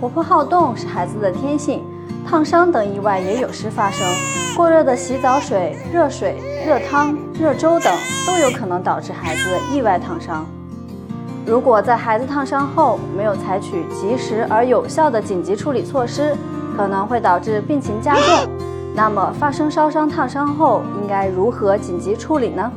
活泼好动是孩子的天性，烫伤等意外也有时发生。过热的洗澡水、热水、热汤、热粥等都有可能导致孩子意外烫伤。如果在孩子烫伤后没有采取及时而有效的紧急处理措施，可能会导致病情加重。那么，发生烧伤、烫伤后应该如何紧急处理呢？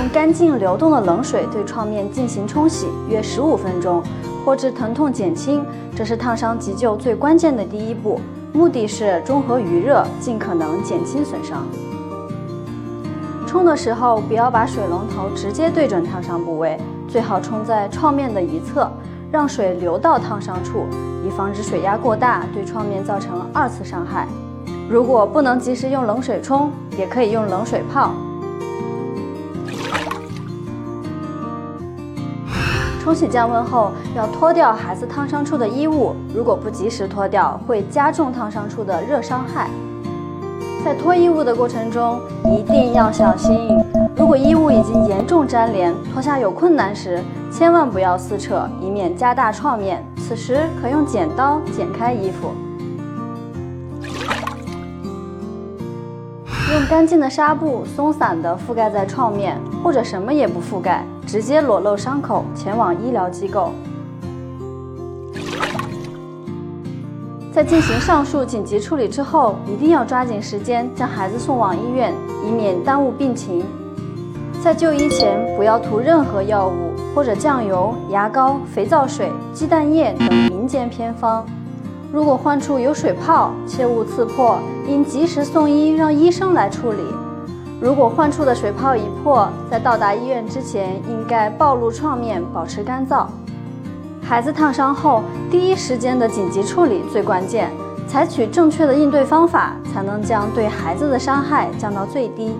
用干净流动的冷水对创面进行冲洗，约十五分钟，或致疼痛减轻。这是烫伤急救最关键的第一步，目的是中和余热，尽可能减轻损伤。冲的时候，不要把水龙头直接对准烫伤部位，最好冲在创面的一侧，让水流到烫伤处，以防止水压过大对创面造成二次伤害。如果不能及时用冷水冲，也可以用冷水泡。冲洗降温后，要脱掉孩子烫伤处的衣物，如果不及时脱掉，会加重烫伤处的热伤害。在脱衣物的过程中，一定要小心。如果衣物已经严重粘连，脱下有困难时，千万不要撕扯，以免加大创面。此时可用剪刀剪开衣服。用干净的纱布松散地覆盖在创面，或者什么也不覆盖，直接裸露伤口，前往医疗机构。在进行上述紧急处理之后，一定要抓紧时间将孩子送往医院，以免耽误病情。在就医前，不要涂任何药物或者酱油、牙膏、肥皂水、鸡蛋液等民间偏方。如果患处有水泡，切勿刺破，应及时送医，让医生来处理。如果患处的水泡已破，在到达医院之前，应该暴露创面，保持干燥。孩子烫伤后，第一时间的紧急处理最关键，采取正确的应对方法，才能将对孩子的伤害降到最低。